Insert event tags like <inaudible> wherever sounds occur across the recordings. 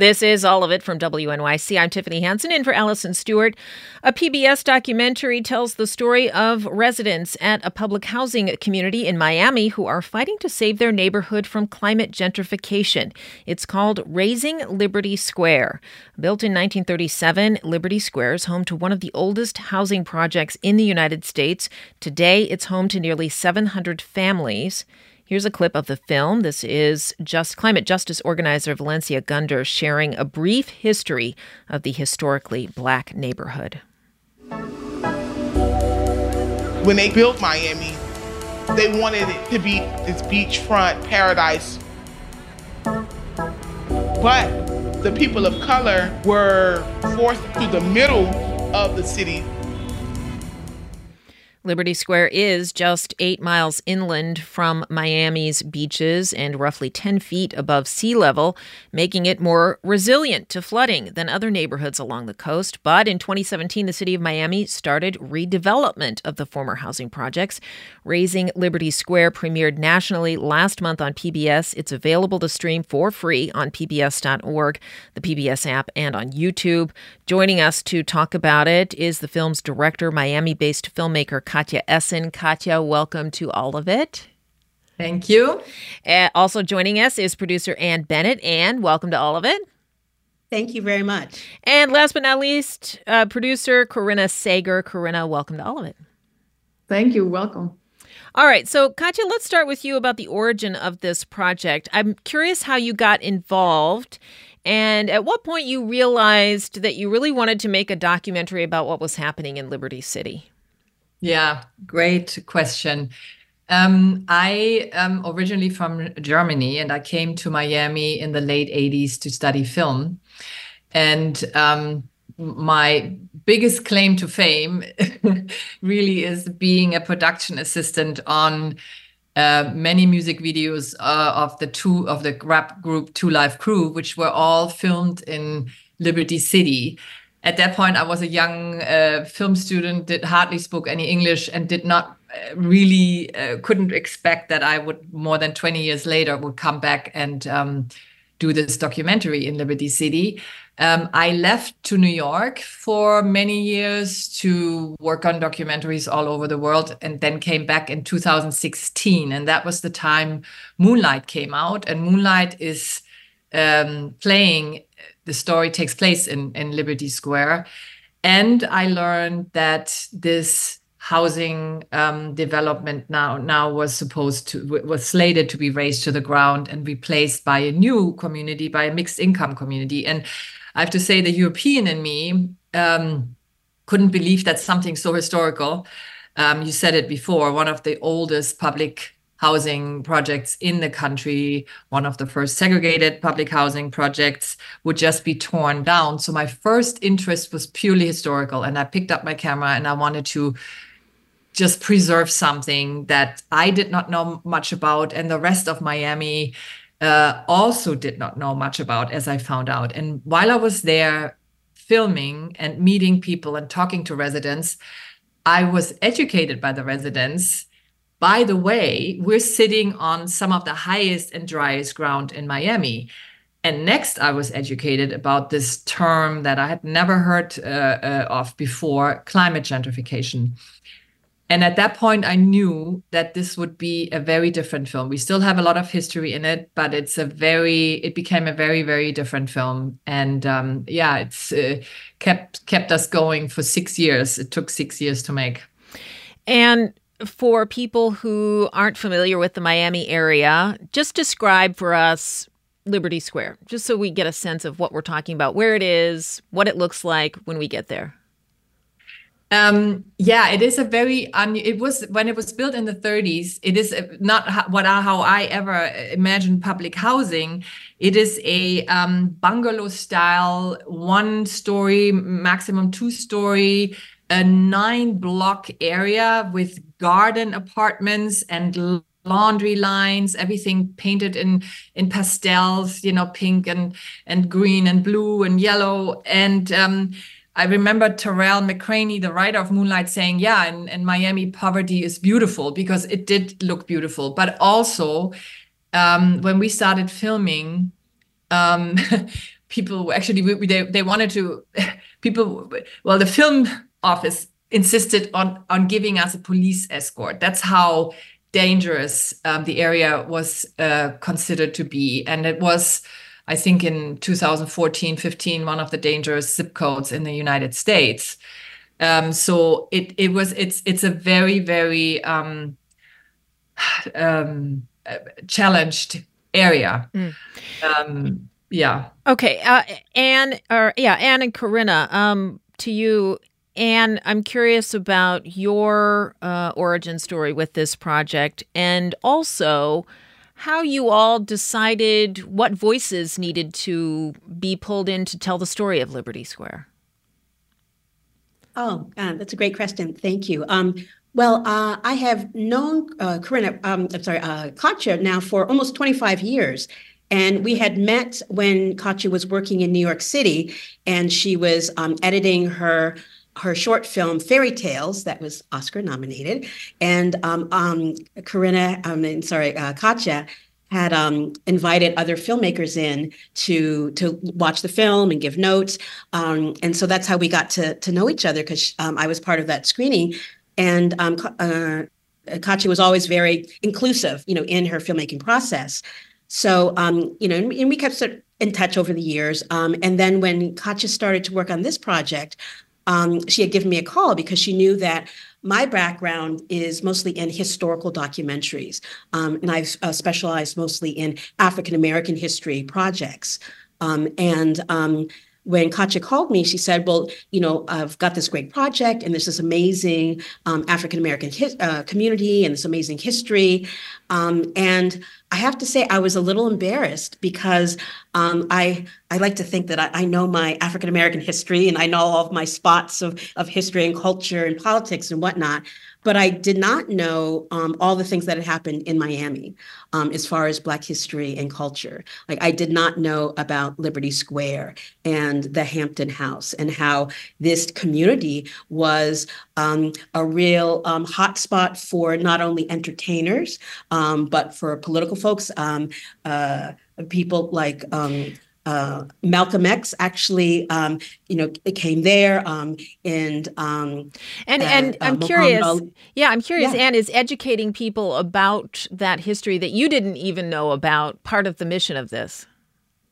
This is all of it from WNYC. I'm Tiffany Hanssen in for Alison Stewart. A PBS documentary tells the story of residents at a public housing community in Miami who are fighting to save their neighborhood from climate gentrification. It's called Razing Liberty Square. Built in 1937, Liberty Square is home to one of the oldest housing projects in the United States. Today, it's home to nearly 700 families. Here's a clip of the film. This is just climate justice organizer Valencia Gunder sharing a brief history of the historically black neighborhood. When they built Miami, they wanted it to be this beachfront paradise. But the people of color were forced to the middle of the city Liberty Square is just eight miles inland from Miami's beaches and roughly 10 feet above sea level, making it more resilient to flooding than other neighborhoods along the coast. But in 2017, the city of Miami started redevelopment of the former housing projects. Razing Liberty Square premiered nationally last month on PBS. It's available to stream for free on PBS.org, the PBS app, and on YouTube. Joining us to talk about it is the film's director, Miami based filmmaker Katja Esson. Katja, welcome to all of it. Thank you. Uh, also joining us is producer Ann Bennett. Ann, welcome to all of it. Thank you very much. And last but not least, uh, producer Corinna Sager. Corinna, welcome to all of it. Thank you. Welcome. All right. So, Katja, let's start with you about the origin of this project. I'm curious how you got involved and at what point you realized that you really wanted to make a documentary about what was happening in Liberty City. Yeah, great question. Um, I am originally from Germany and I came to Miami in the late 80s to study film. And um, my biggest claim to fame <laughs> really is being a production assistant on uh, many music videos uh, of the two of the rap group Two Live Crew, which were all filmed in Liberty City at that point i was a young uh, film student did hardly spoke any english and did not uh, really uh, couldn't expect that i would more than 20 years later would come back and um, do this documentary in liberty city. Um, i left to new york for many years to work on documentaries all over the world and then came back in 2016 and that was the time moonlight came out. And moonlight is um, playing the story takes place in, in Liberty Square. And I learned that this housing um, development now now was supposed to was slated to be razed to the ground and replaced by a new community, by a mixed income community. And I have to say, the European in me um, couldn't believe that something so historical. Um, you said it before, one of the oldest public housing projects in the country. One of the first segregated public housing projects would just be torn down. So my first interest was purely historical. And I picked up my camera and I wanted to just preserve something that I did not know much about. And the rest of Miami uh, also did not know much about, as I found out. And while I was there filming and meeting people and talking to residents, I was educated by the residents by the way, we're sitting on some of the highest and driest ground in Miami. And next, I was educated about this term that I had never heard uh, uh, of before climate gentrification. And at that point, I knew that this would be a very different film. We still have a lot of history in it, but it's a very, it became a very, very different film. And um, yeah, it's uh, kept kept us going for six years. It took six years to make. And for people who aren't familiar with the Miami area, just describe for us Liberty Square, just so we get a sense of what we're talking about, where it is, what it looks like when we get there. Um, yeah, it is a very it was when it was built in the 30s. It is not what how I ever imagined public housing. It is a um, bungalow style, one story, maximum two story, a nine block area with garden apartments and laundry lines everything painted in in pastels you know pink and and green and blue and yellow and um, I remember Tarell McCraney, the writer of Moonlight, saying, Yeah, in, in Miami, poverty is beautiful because it did look beautiful. But also, um, when we started filming, um, <laughs> people actually, we, they, they wanted to, <laughs> people, well, the film office insisted on, on giving us a police escort. That's how dangerous um, the area was uh, considered to be. And it was, I think in 2014, 15, one of the dangerous zip codes in the United States. Um, so it it was it's it's a very very um, <sighs> um, challenged area. Mm. Um, yeah. Okay, uh, Ann or yeah, Ann and Corinna. Um, to you, Ann, I'm curious about your uh, origin story with this project, and also how you all decided what voices needed to be pulled in to tell the story of Liberty Square. Oh, uh, that's a great question. Thank you. Um, well, uh, I have known uh, Corinna, um, I'm sorry, uh, Katja now for almost 25 years. And we had met when Katja was working in New York City and she was um, editing her her short film Ferry Tales that was Oscar nominated, and um, um, I mean, sorry, uh, Katja had um, invited other filmmakers in to to watch the film and give notes, um, and so that's how we got to to know each other because um, I was part of that screening, and um, uh, Katja was always very inclusive, you know, in her filmmaking process. So, um, you know, and, we kept in touch over the years. Um, and then when Katja started to work on this project, um, she had given me a call because she knew that my background is mostly in historical documentaries, um, and I've uh, specialized mostly in African American history projects. Um, and um, when Katja called me, she said, Well, you know, I've got this great project and there's this amazing um, African American uh, community and this amazing history. Um, and I have to say, I was a little embarrassed because um, I I like to think that I, I know my African American history and I know all of my spots of of history and culture and politics and whatnot but I did not know um, all the things that had happened in Miami um, as far as Black history and culture. Like I did not know about Liberty Square and the Hampton House and how this community was um, a real um, hotspot for not only entertainers um, but for political folks, um, uh, people like uh, Malcolm X actually, um, you know, came there, um, and um, and and uh, I'm curious. Yeah, I'm curious. Yeah. Ann is educating people about that history that you didn't even know about. Part of the mission of this.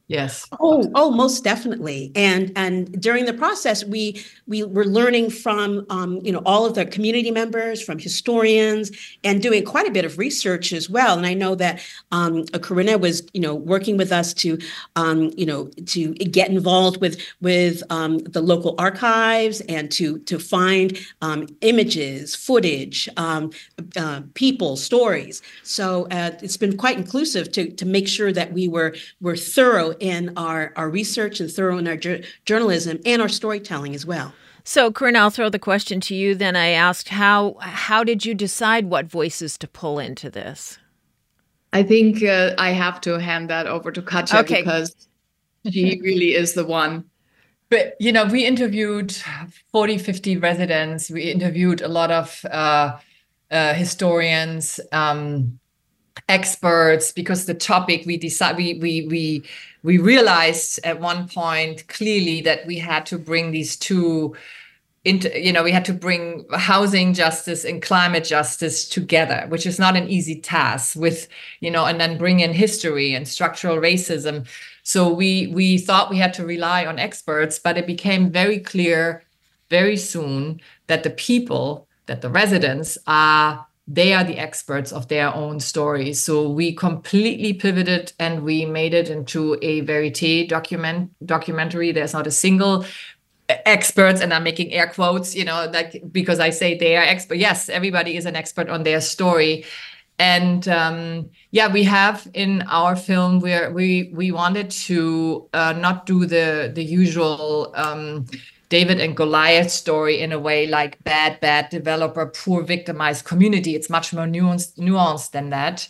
Yes. Oh, oh, most definitely. And and during the process, we we were learning from um, you know all of the community members, from historians, and doing quite a bit of research as well. And I know that um, Corinna was you know working with us to um, you know to get involved with with um, the local archives and to to find um, images, footage, um, uh, people, stories. So uh, it's been quite inclusive to to make sure that we were were thorough in our, our research and thorough in our ju- journalism and our storytelling as well. So, Corinna, I'll throw the question to you. Then I asked how how did you decide what voices to pull into this? I think uh, I have to hand that over to Katja okay. because she really is the one. But you know, we interviewed 40, 50 residents. We interviewed a lot of uh, uh, historians. Um, experts because the topic we decide we we we we realized at one point clearly that we had to bring these two into you know we had to bring housing justice and climate justice together which is not an easy task with you know and then bring in history and structural racism. So we we thought we had to rely on experts but it became very clear very soon that the people that the residents are they are the experts of their own stories. So we completely pivoted and we made it into a verite document documentary. There's not a single experts and i'm making air quotes you know like because i say they are expert yes everybody is an expert on their story and um, yeah we have in our film where we we wanted to uh, not do the the usual um, david and goliath story in a way like bad bad developer poor victimized community it's much more nuanced nuanced than that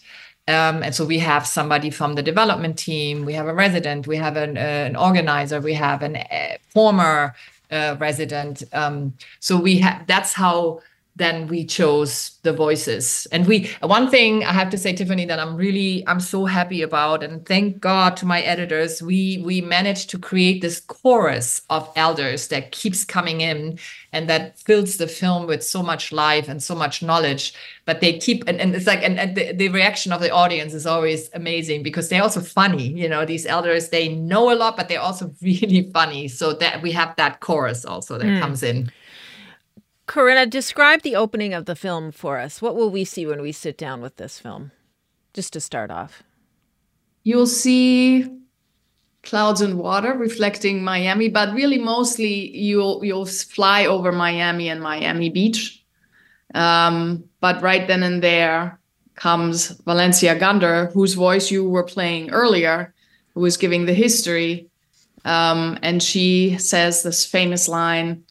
um, and so we have somebody from the development team, we have a resident, we have an, uh, an organizer, we have a uh, former uh, resident. Um, so we have that's how then we chose the voices. And we one thing i have to say tiffany that i'm really i'm so happy about and thank god to my editors we we managed to create this chorus of elders that keeps coming in and that fills the film with so much life and so much knowledge. But they keep and, and it's like and, and the, the reaction of the audience is always amazing because they're also funny you know these elders they know a lot but they're also <laughs> really funny. So that we have that chorus also that mm. comes in Corinna, describe the opening of the film for us. What will we see when we sit down with this film? Just to start off. You'll see clouds and water reflecting Miami, but really mostly you'll you'll fly over Miami and Miami Beach. Um, but right then and there comes Valencia Gunder, whose voice you were playing earlier, who was giving the history. Um, and she says this famous line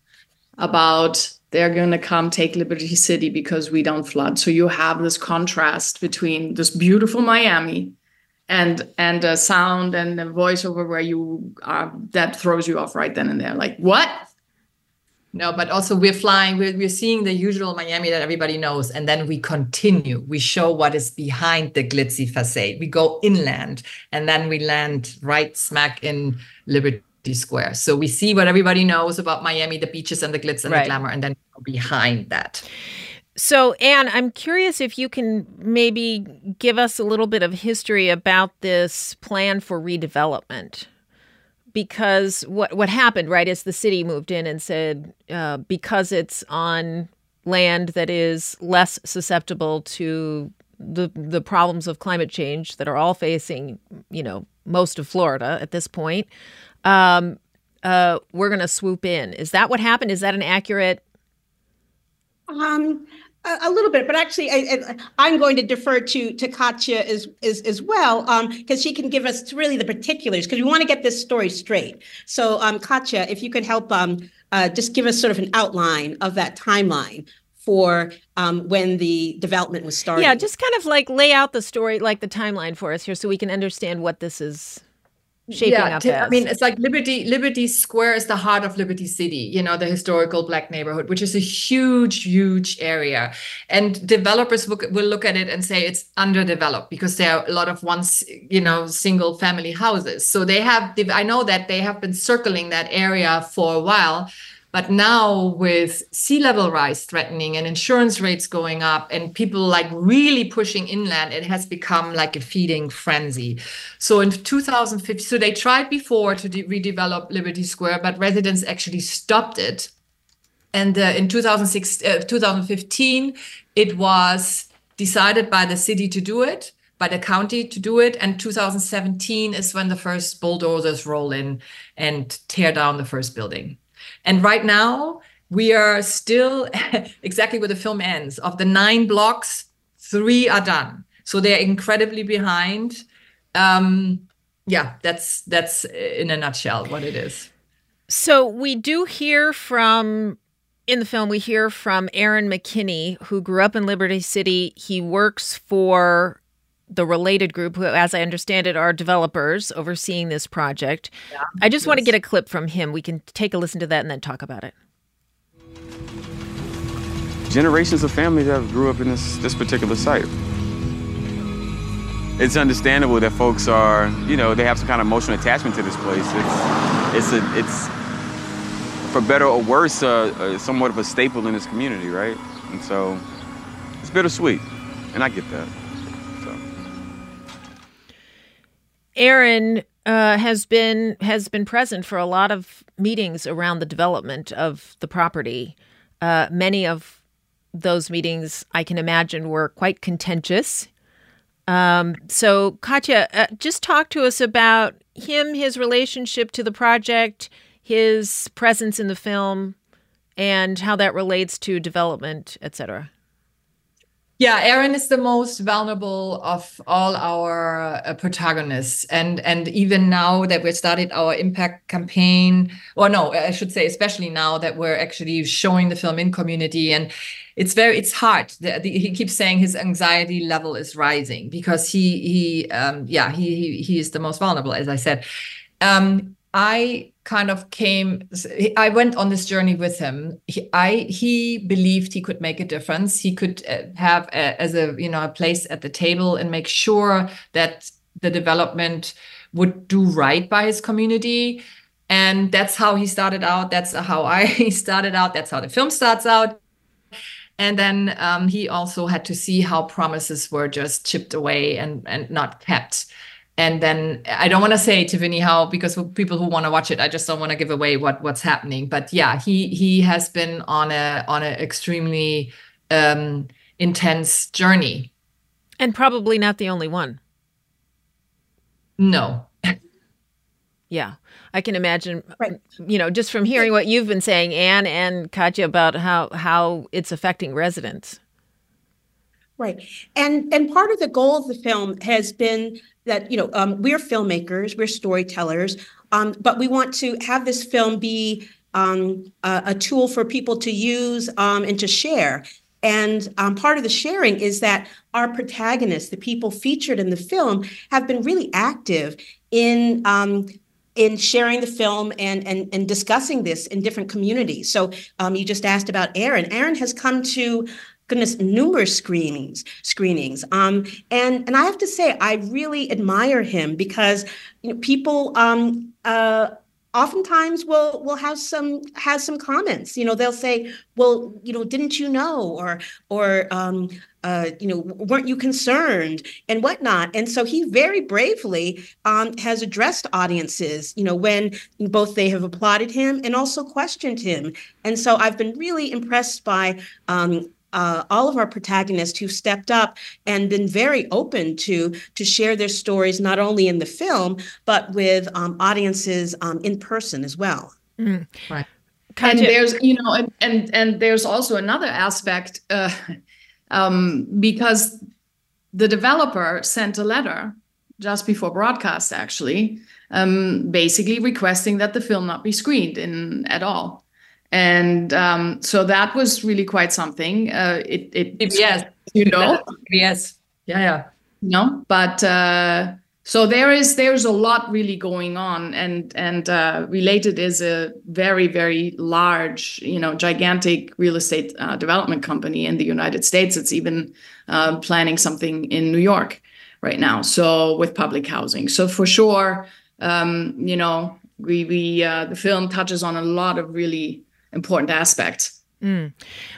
about they're going to come take Liberty City because we don't flood. So you have this contrast between this beautiful Miami and and a sound and a voiceover where you are that throws you off right then and there. Like what? No, but also we're flying, we're, we're seeing the usual Miami that everybody knows. And then we continue. We show what is behind the glitzy facade. We go inland and then we land right smack in Liberty Square. So we see what everybody knows about Miami, the beaches and the glitz and right. the glamour, and then behind that. So, Ann, I'm curious if you can maybe give us a little bit of history about this plan for redevelopment. Because what, what happened, right, is the city moved in and said, uh, because it's on land that is less susceptible to the the problems of climate change that are all facing, you know, most of Florida at this point, um, uh, we're going to swoop in. Is that what happened? Is that an accurate? Um, a, a little bit, but actually, I, am going to defer to to Katja as as, as well, because um, she can give us really the particulars, because we want to get this story straight. So, um, Katja, if you could help, um, uh, just give us sort of an outline of that timeline for um, when the development was started. Yeah, just kind of like lay out the story, like the timeline for us here, so we can understand what this is shaping yeah, up. I mean, it's like Liberty Liberty Square is the heart of Liberty City, you know, the historical black neighborhood, which is a huge, huge area. And developers will, will look at it and say it's underdeveloped because there are a lot of once, you know, single family houses. So they have, I know that they have been circling that area for a while but now with sea level rise threatening and insurance rates going up and people like really pushing inland, it has become like a feeding frenzy. So in 2015, so they tried before to de- redevelop Liberty Square, but residents actually stopped it. And uh, in 2006, uh, 2015, it was decided by the city to do it by the county to do it. And 2017 is when the first bulldozers roll in and tear down the first building. And right now, we are still <laughs> exactly where the film ends. Of the nine blocks, three are done. So they're incredibly behind. Um, yeah, that's that's in a nutshell what it is. So we do hear from in the film we hear from Aaron McKinney, who grew up in Liberty City. He works for the related group, who, as I understand it, are developers overseeing this project. Yeah, I just yes. want to get a clip from him. We can take a listen to that and then talk about it. Generations of families have grew up in this this particular site. It's understandable that folks are, you know, they have some kind of emotional attachment to this place. It's, it's a, it's, for better or worse, uh, uh, somewhat of a staple in this community, right? And so, it's bittersweet, and I get that. Aaron uh, has been has been present for a lot of meetings around the development of the property. Uh, many of those meetings, I can imagine, were quite contentious. Um, so, Katja, uh, just talk to us about him, his relationship to the project, his presence in the film and how that relates to development, etc. Yeah, Aaron is the most vulnerable of all our uh, protagonists, and and even now that we've started our impact campaign, or no, I should say, especially now that we're actually showing the film in community, and it's very it's hard. The, the, he keeps saying his anxiety level is rising because he he um, yeah he, he he is the most vulnerable, as I said. Um, I kind of came i went on this journey with him. He, i he believed he could make a difference. He could uh, have a, as a you know a place at the table and make sure that the development would do right by his community. And that's how he started out. That's how i <laughs> started out. That's how the film starts out. And then um, he also had to see how promises were just chipped away and and not kept and then I don't want to say Tiffany how because for people who want to watch it, I just don't want to give away what what's happening. But yeah, he he has been on a on an extremely um, intense journey, and probably not the only one. No. <laughs> yeah, I can imagine. Right. You know, just from hearing what you've been saying, Ann and Katja, about how how it's affecting residents. Right, and and part of the goal of the film has been that you know um, we're filmmakers, we're storytellers, um, but we want to have this film be um, a, a, tool for people to use um, and to share. And um, part of the sharing is that our protagonists, the people featured in the film, have been really active in um, in sharing the film and, and and discussing this in different communities. So um, you just asked about Aaron. Aaron has come to goodness, numerous screenings, screenings. Um, and and I have to say, I really admire him because you know people um, uh, oftentimes will will have some has some comments. You know, they'll say, "Well, you know, didn't you know?" or or um, uh, you know, weren't you concerned and whatnot? And so he very bravely um, has addressed audiences, you know, when both they have applauded him and also questioned him. And so I've been really impressed by um, uh, all of our protagonists who stepped up and been very open to to share their stories not only in the film but with um, audiences um, in person as well. Mm. Right. And there's you know and and, and there's also another aspect uh, um, because the developer sent a letter just before broadcast actually um, basically requesting that the film not be screened in at all and um, so that was really quite something. Uh, it, it PBS, you know, yes, yeah, yeah, no, but uh, so there is there's a lot really going on, and and uh, related is a very very large, you know, gigantic real estate uh, development company in the United States. It's even uh, planning something in New York right now. So with public housing, so for sure, um, you know, we we uh, the film touches on a lot of really important aspect. Mm.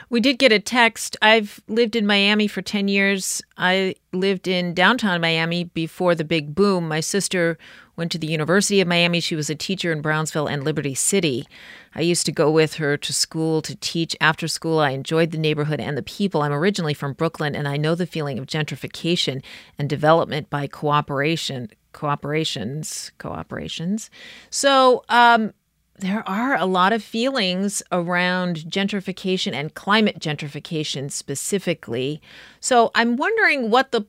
We did get a text. I've lived in Miami for 10 years. I lived in downtown Miami before the big boom. My sister went to the University of Miami. She was a teacher in Brownsville and Liberty City. I used to go with her to school to teach after school. I enjoyed the neighborhood and the people. I'm originally from Brooklyn and I know the feeling of gentrification and development by cooperation, cooperations, cooperations. So, um, there are a lot of feelings around gentrification and climate gentrification specifically. So I'm wondering what the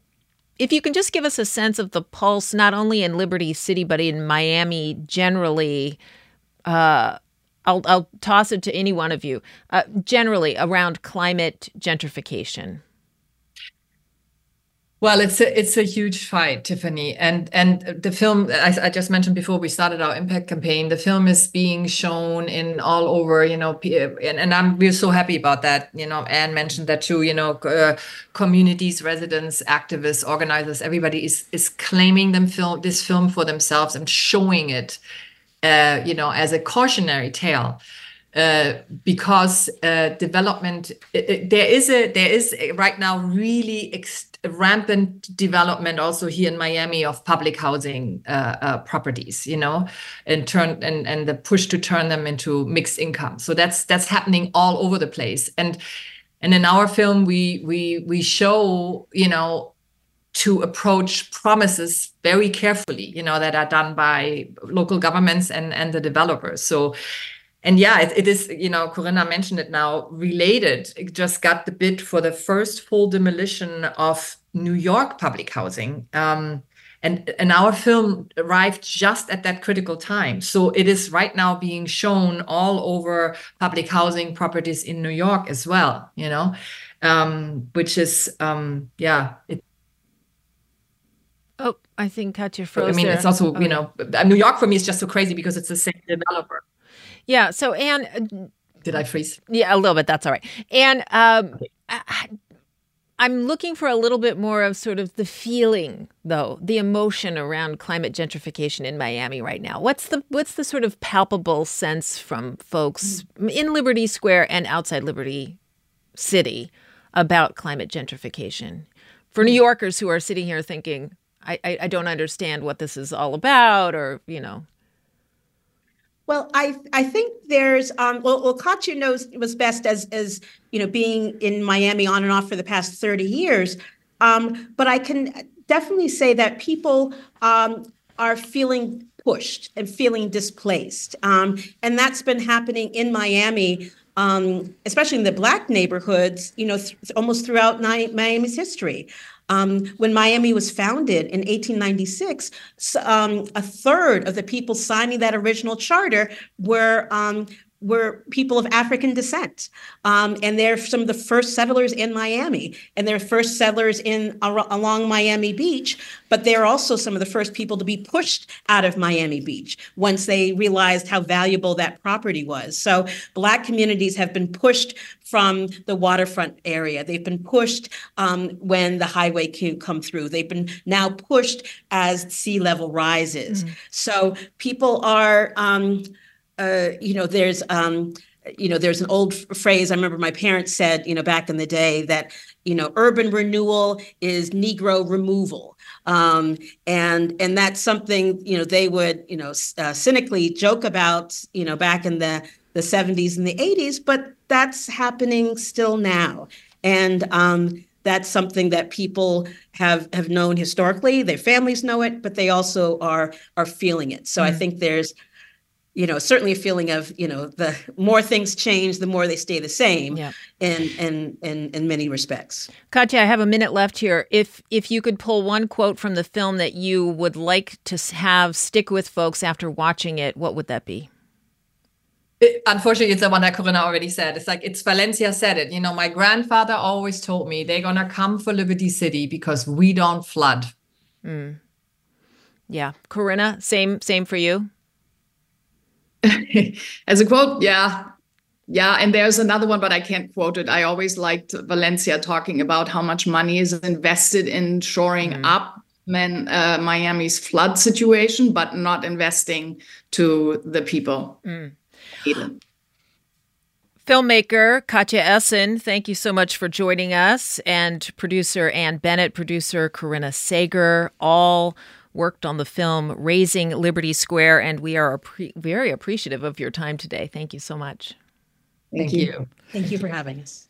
if you can just give us a sense of the pulse, not only in Liberty City, but in Miami generally. Uh, I'll, I'll toss it to any one of you. Uh, generally, around climate gentrification. Well, it's a it's a huge fight, Tiffany, and and the film I, I, just mentioned before we started our impact campaign. The film is being shown in all over, you know, and, and I'm we're so happy about that. You know, Ann mentioned that too. You know, uh, communities, residents, activists, organizers, everybody is is claiming them film this film for themselves and showing it, uh, you know, as a cautionary tale. Uh, because uh, development it, it, there is a there is a, right now really ex- rampant development also here in Miami of public housing uh, uh, properties, you know, and turn and and the push to turn them into mixed income. So that's that's happening all over the place. And and in our film, we we we show, you know, to approach promises very carefully, you know, that are done by local governments and, and the developers. So, and yeah, it, it is, you know, Corinna mentioned it now, related. It just got the bid for the first full demolition of New York public housing. Um, and, and our film arrived just at that critical time. So it is right now being shown all over public housing properties in New York as well, you know, um, which is, um, yeah, it, Oh, I think Katja froze. I mean, there. it's also, Oh, you know, New York for me is just so crazy because it's the same developer. Yeah. So, Ann, uh, Did I freeze? yeah, a little bit. That's all right. And um, I, I'm looking for a little bit more of sort of the feeling, though, the emotion around climate gentrification in Miami right now. What's the what's the sort of palpable sense from folks in Liberty Square and outside Liberty City about climate gentrification? For New Yorkers who are sitting here thinking, I, I, I don't understand what this is all about, or you know, Well, I I think there's um well well Katja knows was best as as you know being in Miami on and off for the past 30 years. Um, but I can definitely say that people um are feeling pushed and feeling displaced. Um, and that's been happening in Miami, um, especially in the black neighborhoods, you know, th- almost throughout Miami's history. Um, when Miami was founded in 1896, s- um, a third of the people signing that original charter were um, were people of African descent, um, and they're some of the first settlers in Miami, and they're first settlers in ar- along Miami Beach. But they're also some of the first people to be pushed out of Miami Beach once they realized how valuable that property was. So Black communities have been pushed from the waterfront area. They've been pushed um, when the highway can come through. They've been now pushed as sea level rises. So people are, um, uh, you know, there's, um, you know, there's an old phrase I remember my parents said, you know, back in the day that, you know, urban renewal is Negro removal. Um, and and that's something you know they would you know uh, cynically joke about you know back in the the 70s and the 80s, but that's happening still now. And um, that's something that people have have known historically. Their families know it, but they also are are feeling it. So I think there's, you know, certainly a feeling of, you know, the more things change, the more they stay the same Yeah. in in in in many respects. Katja, I have a minute left here. If if you could pull one quote from the film that you would like to have stick with folks after watching it, what would that be? It- unfortunately, it's the one that Corinna already said. It's like it's Valencia said it. You know, my grandfather always told me they're gonna come for Liberty City because we don't flood. Hmm. Yeah, Corinna, same same for you. <laughs> As a quote, yeah. Yeah, and there's another one, but I can't quote it. I always liked Valencia talking about how much money is invested in shoring up man, uh, Miami's flood situation, but not investing to the people. Filmmaker Katja Esson, thank you so much for joining us, and producer Ann Bennett, producer Corinna Sager, all worked on the film Razing Liberty Square, and we are appre- very appreciative of your time today. Thank you so much. Thank you. Thank you for having us.